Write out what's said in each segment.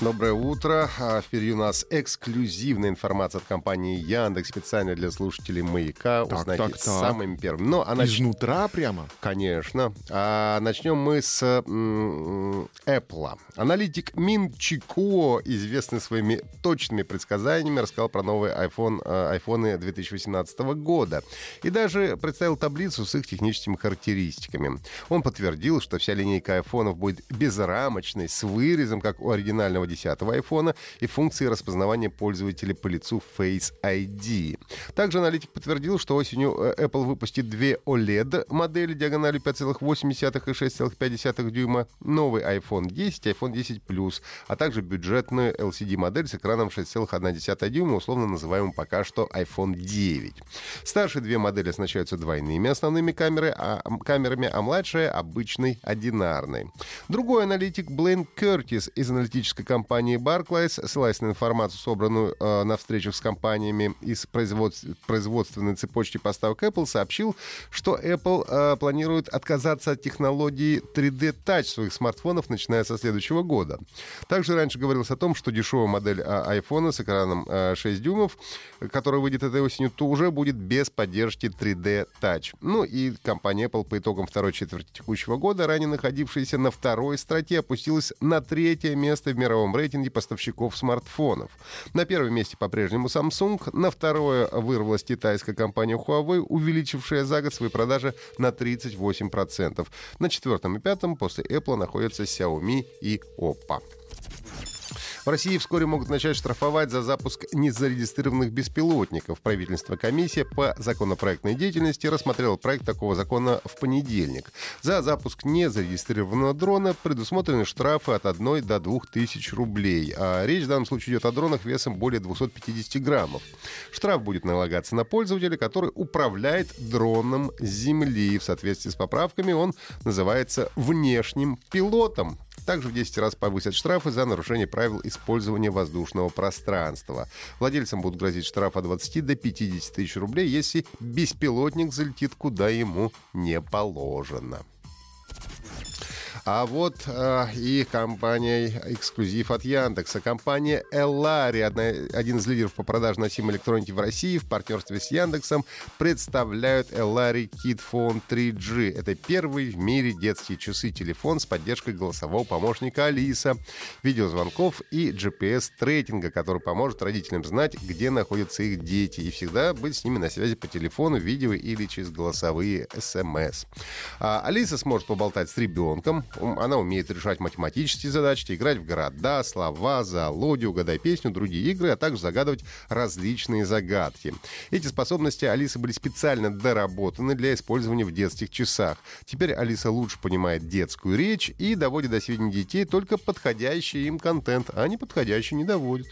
Доброе утро. А, Впереди у нас эксклюзивная информация от компании Яндекс специально для слушателей «Маяка». Так, Узнать так, так. самыми первыми. Но, а нач- Изнутра прямо? Конечно. А начнем мы с м, Apple. Аналитик Мин Чико, известный своими точными предсказаниями, рассказал про новые iPhone, э, айфоны 2018 года. И даже представил таблицу с их техническими характеристиками. Он подтвердил, что вся линейка айфонов будет безрамочной, с вырезом, как у оригинального 10-го айфона, и функцией распознавания пользователя по лицу Face ID. Также аналитик подтвердил, что осенью э, Apple выпустит две OLED-модели диагональю 5,8 и 6,5 дюйма, новый iPhone 10, iPhone 10 Plus, а также бюджетную LCD-модель с экраном 6,1 дюйма, условно называемым пока что iPhone 9. Старшие две модели оснащаются двойными основными камеры, а, камерами, а младшая — обычной одинарной. Другой аналитик Блейн Кертис из аналитической компании Barclays, ссылаясь на информацию, собранную э, на встречах с компаниями из производств- производственной цепочки поставок Apple, сообщил, что Apple э, планирует отказаться от технологии 3D Touch своих смартфонов, начиная со следующего года. Также раньше говорилось о том, что дешевая модель э, iPhone с экраном э, 6 дюймов, которая выйдет этой осенью, то уже будет без поддержки 3D Touch. Ну и компания Apple по итогам второй четверти текущего года, ранее находившаяся на второй строке, опустилась на третье место в мировом рейтинге поставщиков смартфонов. На первом месте по-прежнему Samsung, на второе вырвалась китайская компания Huawei, увеличившая за год свои продажи на 38%. На четвертом и пятом после Apple находятся Xiaomi и Oppo. В России вскоре могут начать штрафовать за запуск незарегистрированных беспилотников. Правительство комиссия по законопроектной деятельности рассмотрела проект такого закона в понедельник. За запуск незарегистрированного дрона предусмотрены штрафы от 1 до 2 тысяч рублей. А речь в данном случае идет о дронах весом более 250 граммов. Штраф будет налагаться на пользователя, который управляет дроном земли. В соответствии с поправками он называется внешним пилотом. Также в 10 раз повысят штрафы за нарушение правил использования воздушного пространства. Владельцам будут грозить штраф от 20 до 50 тысяч рублей, если беспилотник залетит куда ему не положено. А вот э, и компания эксклюзив от Яндекса. Компания Элари, один из лидеров по продаже носимой электроники в России, в партнерстве с Яндексом представляют Элари Kid Phone 3G. Это первый в мире детские часы-телефон с поддержкой голосового помощника Алиса, видеозвонков и GPS-трекинга, который поможет родителям знать, где находятся их дети, и всегда быть с ними на связи по телефону, видео или через голосовые смс. А Алиса сможет поболтать с ребенком, она умеет решать математические задачи, играть в города, слова, зоологию, угадай песню, другие игры, а также загадывать различные загадки. Эти способности Алисы были специально доработаны для использования в детских часах. Теперь Алиса лучше понимает детскую речь и доводит до сведения детей только подходящий им контент, а не подходящий не доводит.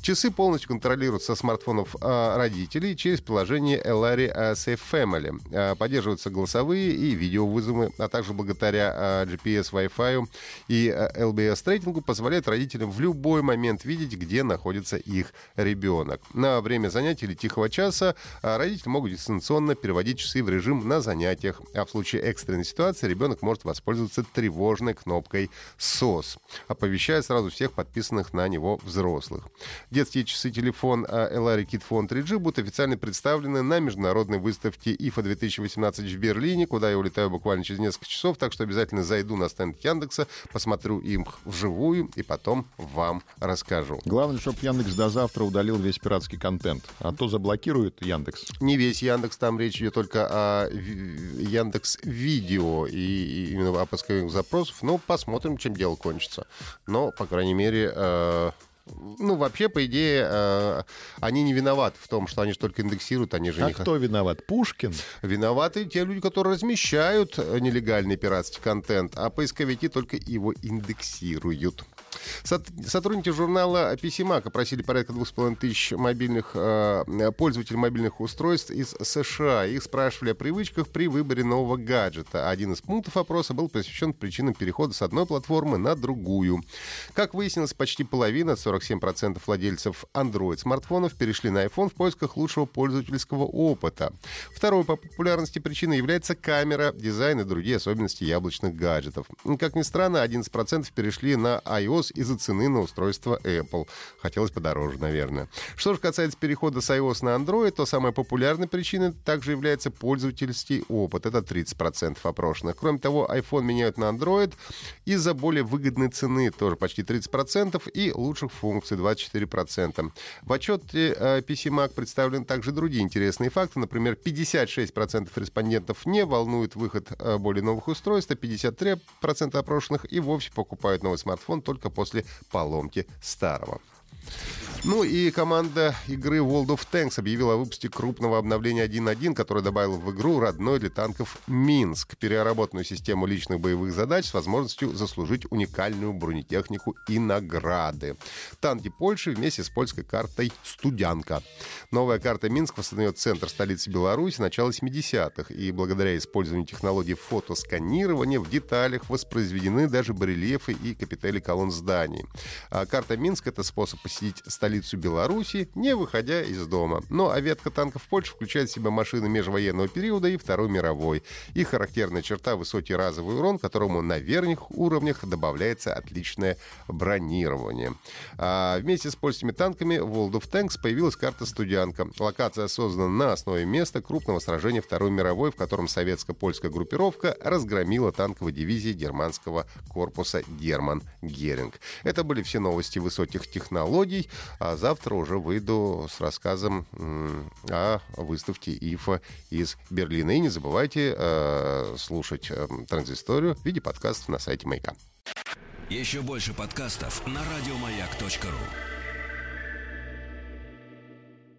Часы полностью контролируются со смартфонов а, родителей через приложение Elari Safe Family. А, Поддерживаются голосовые и видеовызовы, а также благодаря а, GPS, Wi-Fi и а, LBS рейтингу позволяет родителям в любой момент видеть, где находится их ребенок. На время занятий или тихого часа а, родители могут дистанционно переводить часы в режим на занятиях, а в случае экстренной ситуации ребенок может воспользоваться тревожной кнопкой SOS, оповещая сразу всех подписанных на него взрослых. Детские часы-телефон Elari Kid Phone 3G будут официально представлены на международной выставке IFA 2018 в Берлине, куда я улетаю буквально через несколько часов, так что обязательно зайду на стенд Яндекса, посмотрю им вживую и потом вам расскажу. Главное, чтобы Яндекс до завтра удалил весь пиратский контент. А то заблокирует Яндекс. Не весь Яндекс, там речь идет только о Яндекс Видео и, именно о поисковых запросов. Ну, посмотрим, чем дело кончится. Но, по крайней мере, э, ну, вообще, по идее, э, они не виноваты в том, что они же только индексируют, они же А не... кто виноват? Пушкин? Виноваты те люди, которые размещают нелегальный пиратский контент, а поисковики только его индексируют. Сотрудники журнала PC Mac опросили порядка 2,5 тысяч мобильных, э, пользователей мобильных устройств из США. Их спрашивали о привычках при выборе нового гаджета. Один из пунктов опроса был посвящен причинам перехода с одной платформы на другую. Как выяснилось, почти половина, 47% владельцев Android-смартфонов перешли на iPhone в поисках лучшего пользовательского опыта. Второй по популярности причиной является камера, дизайн и другие особенности яблочных гаджетов. Как ни странно, 11% перешли на iOS из-за цены на устройство Apple. Хотелось подороже, наверное. Что же касается перехода с iOS на Android, то самой популярной причиной также является пользовательский опыт. Это 30% опрошенных. Кроме того, iPhone меняют на Android из-за более выгодной цены, тоже почти 30%, и лучших функций 24%. В отчете э, PC Mac представлены также другие интересные факты. Например, 56% респондентов не волнует выход э, более новых устройств, а 53% опрошенных и вовсе покупают новый смартфон только после поломки старого. Ну и команда игры World of Tanks объявила о выпуске крупного обновления 1.1, которое добавило в игру родной для танков Минск, переработанную систему личных боевых задач с возможностью заслужить уникальную бронетехнику и награды. Танки Польши вместе с польской картой «Студянка». Новая карта Минск восстановит центр столицы Беларуси начала 70-х, и благодаря использованию технологий фотосканирования в деталях воспроизведены даже барельефы и капители колонн зданий. А карта Минск — это способ посетить столицу столицу Беларуси, не выходя из дома. Но а ветка танков Польши включает в себя машины межвоенного периода и Второй мировой. И характерная черта — высокий разовый урон, которому на верхних уровнях добавляется отличное бронирование. А вместе с польскими танками в World of Tanks появилась карта «Студянка». Локация создана на основе места крупного сражения Второй мировой, в котором советско-польская группировка разгромила танковые дивизии германского корпуса «Герман Геринг». Это были все новости высоких технологий. А завтра уже выйду с рассказом о выставке ИФА из Берлина. И не забывайте э, слушать э, транзисторию в виде подкастов на сайте Маяка. Еще больше подкастов на радиомаяк.ру